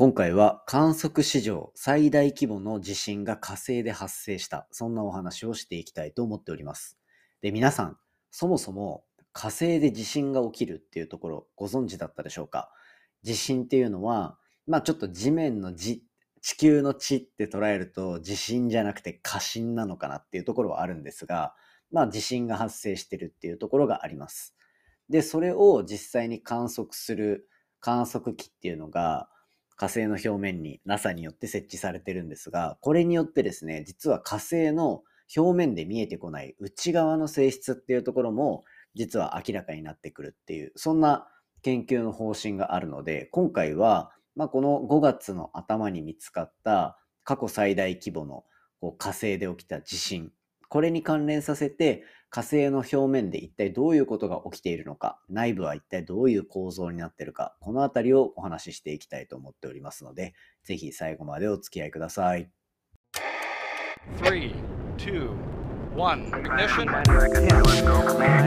今回は観測史上最大規模の地震が火星で発生した、そんなお話をしていきたいと思っております。で、皆さん、そもそも火星で地震が起きるっていうところご存知だったでしょうか？地震っていうのは、まあちょっと地面の地、地球の地って捉えると地震じゃなくて過震なのかなっていうところはあるんですが、まあ地震が発生してるっていうところがあります。で、それを実際に観測する観測機っていうのが、火星の表面に NASA によって設置されてるんですが、これによってですね、実は火星の表面で見えてこない内側の性質っていうところも実は明らかになってくるっていう、そんな研究の方針があるので、今回は、まあ、この5月の頭に見つかった過去最大規模のこう火星で起きた地震、これに関連させて火星の表面で一体どういうことが起きているのか、内部は一体どういう構造になっているか、このあたりをお話ししていきたいと思っておりますので、ぜひ最後までお付き合いください。Three, two, one. Ignition.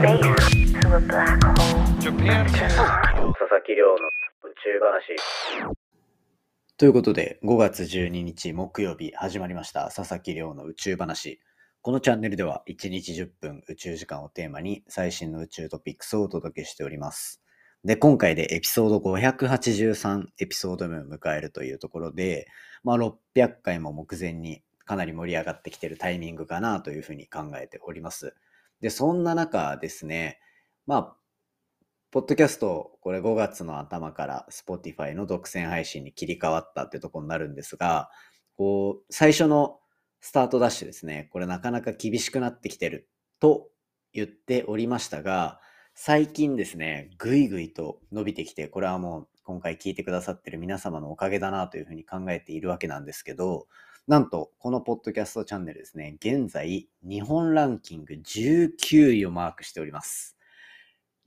Space to a black hole. Japan. 佐々木亮の宇宙話。ということで、5月12日木曜日始まりました佐々木亮の宇宙話。このチャンネルでは1日10分宇宙時間をテーマに最新の宇宙トピックスをお届けしております。で、今回でエピソード583エピソード目を迎えるというところで、まあ600回も目前にかなり盛り上がってきてるタイミングかなというふうに考えております。で、そんな中ですね、まあ、ポッドキャスト、これ5月の頭から Spotify の独占配信に切り替わったってとこになるんですが、こう、最初のスタートダッシュですね、これなかなか厳しくなってきてると言っておりましたが、最近ですね、ぐいぐいと伸びてきて、これはもう今回聞いてくださってる皆様のおかげだなというふうに考えているわけなんですけど、なんと、このポッドキャストチャンネルですね、現在、日本ランキング19位をマークしております。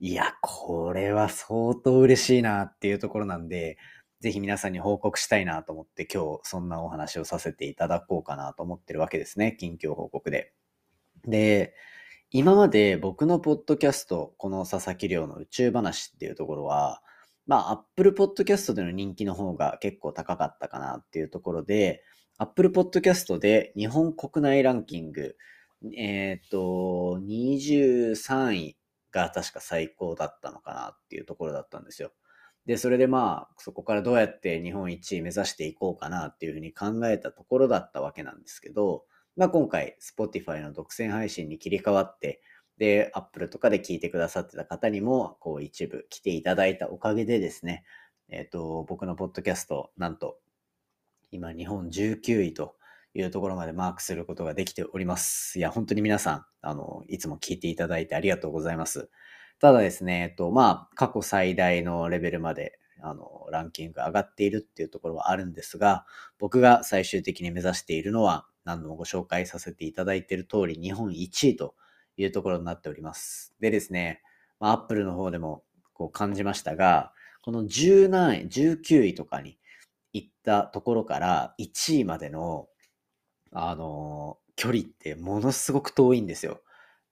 いや、これは相当嬉しいなっていうところなんで、ぜひ皆さんに報告したいなと思って今日そんなお話をさせていただこうかなと思ってるわけですね。近況報告で。で、今まで僕のポッドキャスト、この佐々木亮の宇宙話っていうところは、まあ、Apple Podcast での人気の方が結構高かったかなっていうところで、Apple Podcast で日本国内ランキング、えっ、と、23位が確か最高だったのかなっていうところだったんですよ。で、それでまあ、そこからどうやって日本一位目指していこうかなっていうふうに考えたところだったわけなんですけど、まあ今回、Spotify の独占配信に切り替わって、で、Apple とかで聞いてくださってた方にも、こう一部来ていただいたおかげでですね、えっ、と、僕のポッドキャスト、なんと、今日本19位というところまでマークすることができております。いや、本当に皆さん、あの、いつも聞いていただいてありがとうございます。ただですね、えっと、まあ、過去最大のレベルまで、あの、ランキング上がっているっていうところはあるんですが、僕が最終的に目指しているのは、何度もご紹介させていただいている通り、日本1位というところになっております。でですね、まあ、Apple の方でもこう感じましたが、この10何位、19位とかに行ったところから1位までの、あの距離ってものすごく遠いんですよ。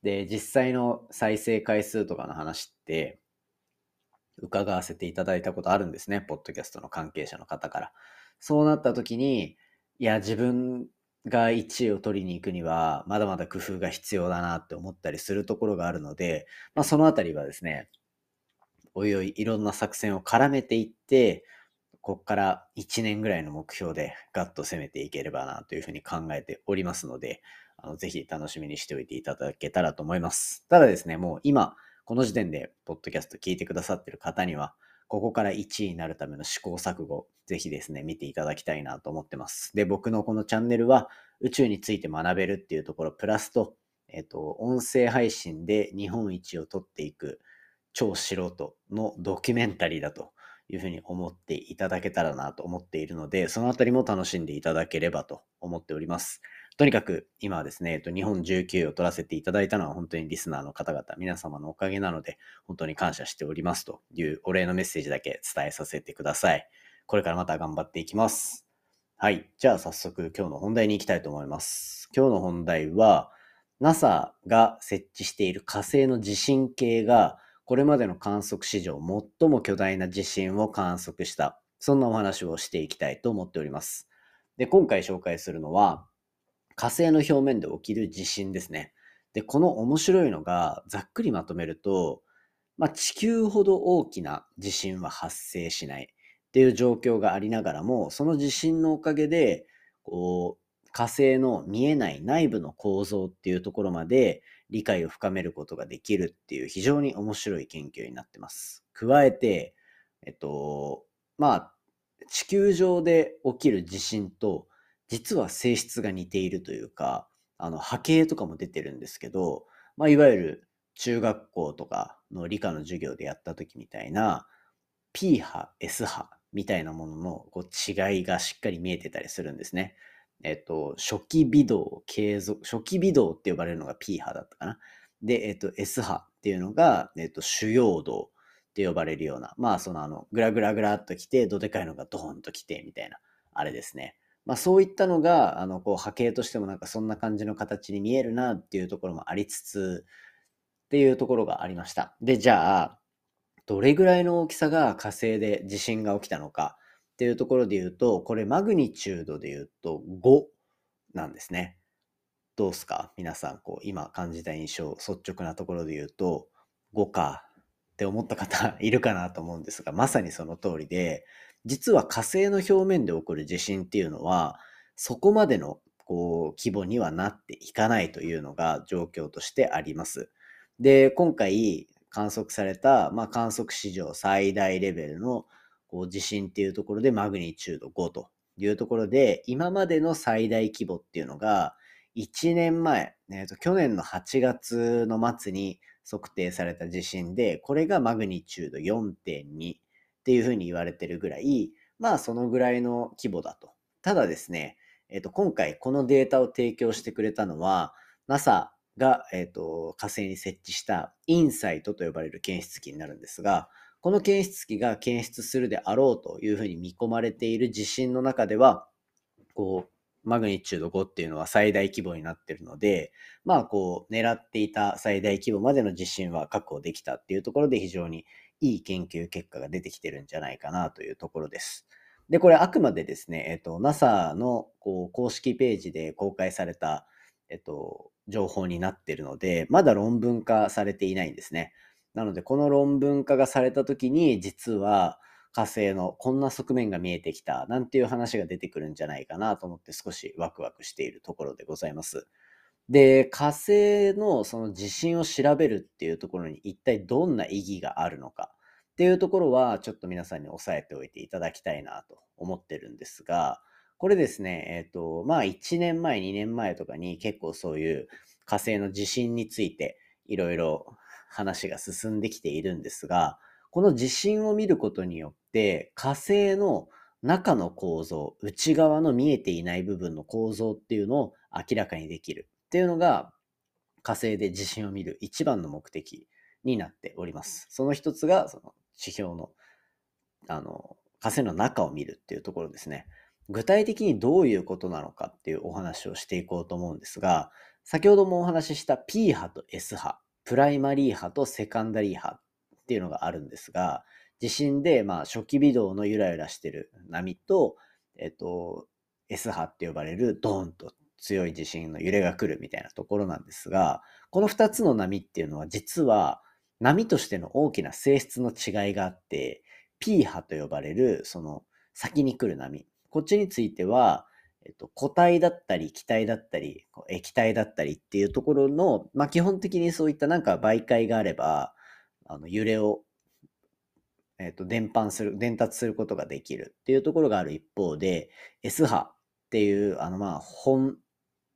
で、実際の再生回数とかの話って、伺わせていただいたことあるんですね。ポッドキャストの関係者の方から。そうなった時に、いや、自分が1位を取りに行くには、まだまだ工夫が必要だなって思ったりするところがあるので、まあそのあたりはですね、おいおいいろんな作戦を絡めていって、ここから1年ぐらいの目標でガッと攻めていければなというふうに考えておりますので、あのぜひ楽しみにしておいていただけたらと思います。ただですね、もう今、この時点でポッドキャスト聞いてくださってる方には、ここから1位になるための試行錯誤、ぜひですね、見ていただきたいなと思ってます。で、僕のこのチャンネルは宇宙について学べるっていうところ、プラスと、えっ、と、音声配信で日本一を取っていく超素人のドキュメンタリーだというふうに思っていただけたらなと思っているので、そのあたりも楽しんでいただければと思っております。とにかく今はですね、えっと、日本19位を取らせていただいたのは本当にリスナーの方々、皆様のおかげなので、本当に感謝しておりますというお礼のメッセージだけ伝えさせてください。これからまた頑張っていきます。はい。じゃあ早速今日の本題に行きたいと思います。今日の本題は、NASA が設置している火星の地震計がこれまでの観測史上最も巨大な地震を観測した。そんなお話をしていきたいと思っております。で、今回紹介するのは、火星の表面で起きる地震ですね。で、この面白いのが、ざっくりまとめると、まあ、地球ほど大きな地震は発生しないっていう状況がありながらも、その地震のおかげで、こう、火星の見えない内部の構造っていうところまで理解を深めることができるっていう非常に面白い研究になってます。加えて、えっと、まあ、地球上で起きる地震と実は性質が似ているというか、あの波形とかも出てるんですけど、まあ、いわゆる中学校とかの理科の授業でやった時みたいな P 波、S 波みたいなもののこう違いがしっかり見えてたりするんですね。えっと、初期微動継続、初期微動って呼ばれるのが P 波だったかな。で、えっと、S 波っていうのが、えっと、主要動って呼ばれるような、まあ、そのあの、グラグラグラっと来て、どでかいのがドーンと来て、みたいな、あれですね。まあ、そういったのが、あの、こう、波形としてもなんかそんな感じの形に見えるなっていうところもありつつ、っていうところがありました。で、じゃあ、どれぐらいの大きさが火星で地震が起きたのかっていうところで言うと、これマグニチュードで言うと5なんですね。どうすか？皆さん、こう、今感じた印象、率直なところで言うと、5かって思った方 いるかなと思うんですが、まさにその通りで、実は火星の表面で起こる地震っていうのは、そこまでのこう規模にはなっていかないというのが状況としてあります。で、今回観測された、まあ、観測史上最大レベルのこう地震っていうところでマグニチュード5というところで、今までの最大規模っていうのが、1年前、えーと、去年の8月の末に測定された地震で、これがマグニチュード4.2っていうふうに言われてるぐらい、まあそのぐらいの規模だと。ただですね、えっ、と、今回このデータを提供してくれたのは、NASA が、えっ、と、火星に設置したインサイトと呼ばれる検出機になるんですが、この検出機が検出するであろうというふうに見込まれている地震の中では、こう、マグニチュード5っていうのは最大規模になってるので、まあこう狙っていた最大規模までの地震は確保できたっていうところで非常にいい研究結果が出てきてるんじゃないかなというところです。で、これあくまでですね、えっと、NASA のこう公式ページで公開された、えっと、情報になってるので、まだ論文化されていないんですね。なので、この論文化がされたときに、実は、火星のこんな側面が見えてきたなんていう話が出てくるんじゃないかなと思って少しワクワクしているところでございます。で、火星のその地震を調べるっていうところに一体どんな意義があるのかっていうところはちょっと皆さんに押さえておいていただきたいなと思ってるんですが、これですね、えっ、と、まあ1年前、2年前とかに結構そういう火星の地震についていろいろ話が進んできているんですが、この地震を見ることによって火星の中の構造、内側の見えていない部分の構造っていうのを明らかにできる。っていうのが火星で地震を見る一番の目的になっております。その一つがその地表のあの火星の中を見るっていうところですね。具体的にどういうことなのかっていうお話をしていこうと思うんですが、先ほどもお話しした P 波と S 波、プライマリー波とセカンダリー波っていうのがあるんですが、地震で、まあ、初期微動のゆらゆらしてる波と、えっと、S 波って呼ばれるドーンと強い地震の揺れが来るみたいなところなんですが、この2つの波っていうのは実は波としての大きな性質の違いがあって、P 波と呼ばれるその先に来る波。こっちについては、えっと、固体だったり気体だったり液体だったりっていうところの、まあ、基本的にそういったなんか媒介があればあの揺れを、えっと、伝播する伝達することができるっていうところがある一方で S 波っていうあのまあ本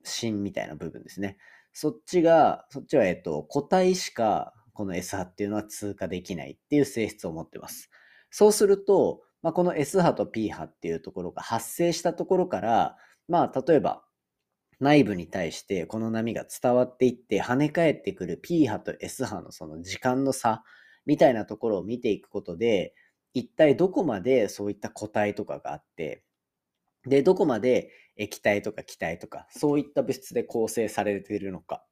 芯みたいな部分ですね。そっちがそっちはえっと固体しかこの S 波っていうのは通過できないっていう性質を持ってます。そうするとまあ、この S 波と P 波っていうところが発生したところから、まあ、例えば内部に対してこの波が伝わっていって跳ね返ってくる P 波と S 波のその時間の差みたいなところを見ていくことで、一体どこまでそういった個体とかがあって、で、どこまで液体とか気体とか、そういった物質で構成されているのか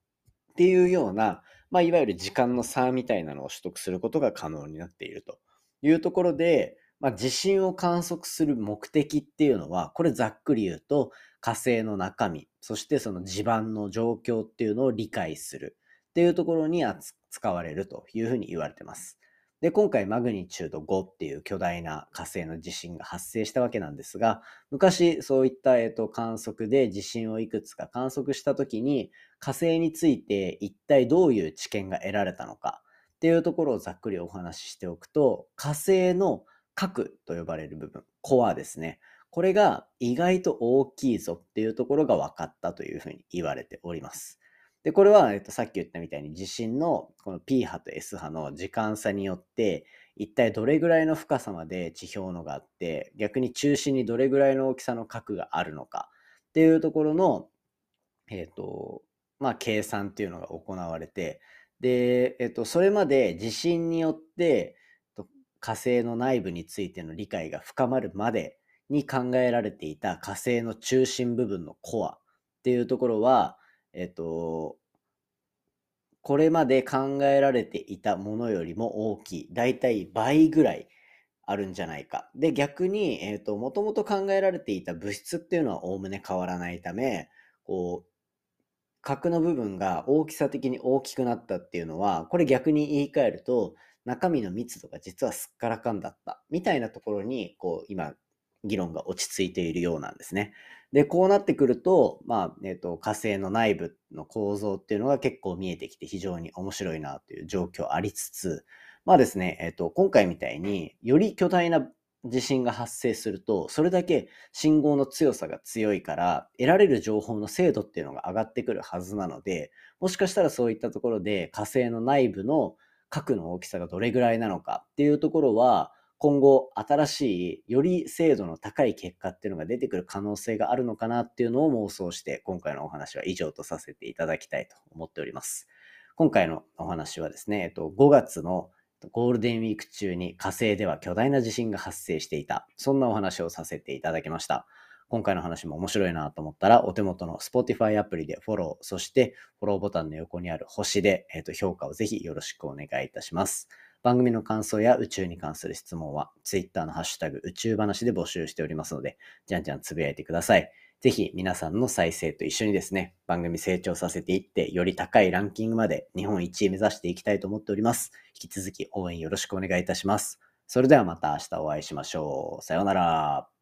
っていうような、まあ、いわゆる時間の差みたいなのを取得することが可能になっているというところで、まあ、地震を観測する目的っていうのは、これざっくり言うと、火星の中身、そしてその地盤の状況っていうのを理解するっていうところに使われるというふうに言われてます。で、今回マグニチュード5っていう巨大な火星の地震が発生したわけなんですが、昔そういった、えっと観測で地震をいくつか観測したときに、火星について一体どういう知見が得られたのかっていうところをざっくりお話ししておくと、火星の核と呼ばれる部分、コアですね。これが意外と大きいぞっていうところが分かったというふうに言われております。で、これは、えっと、さっき言ったみたいに地震のこの P 波と S 波の時間差によって、一体どれぐらいの深さまで地表のがあって、逆に中心にどれぐらいの大きさの核があるのかっていうところの、えっと、まあ、計算っていうのが行われて、で、えっと、それまで地震によって、と火星の内部についての理解が深まるまでに考えられていた火星の中心部分のコアっていうところは、えっと、これまで考えられていたものよりも大きい。だいたい倍ぐらいあるんじゃないか。で、逆に、えっと、もともと考えられていた物質っていうのはおおむね変わらないため、こう、核の部分が大きさ的に大きくなったっていうのは、これ逆に言い換えると、中身の密度が実はすっからかんだった。みたいなところに、こう、今、議論が落ち着いているようなんですね。で、こうなってくると、まあ、えっ、と、火星の内部の構造っていうのが結構見えてきて非常に面白いなという状況ありつつ、まあですね、えっ、と、今回みたいにより巨大な地震が発生すると、それだけ信号の強さが強いから、得られる情報の精度っていうのが上がってくるはずなので、もしかしたらそういったところで火星の内部の核の大きさがどれぐらいなのかっていうところは、今後新しいより精度の高い結果っていうのが出てくる可能性があるのかなっていうのを妄想して今回のお話は以上とさせていただきたいと思っております。今回のお話はですね、えっと、5月のゴールデンウィーク中に火星では巨大な地震が発生していた。そんなお話をさせていただきました。今回の話も面白いなと思ったら、お手元の Spotify アプリでフォロー、そしてフォローボタンの横にある星で、えっと評価をぜひよろしくお願いいたします。番組の感想や宇宙に関する質問は、Twitter のハッシュタグ宇宙話で募集しておりますので、じゃんじゃんつぶやいてください。ぜひ皆さんの再生と一緒にですね、番組成長させていって、より高いランキングまで日本一位目指していきたいと思っております。引き続き応援よろしくお願いいたします。それではまた明日お会いしましょう。さようなら。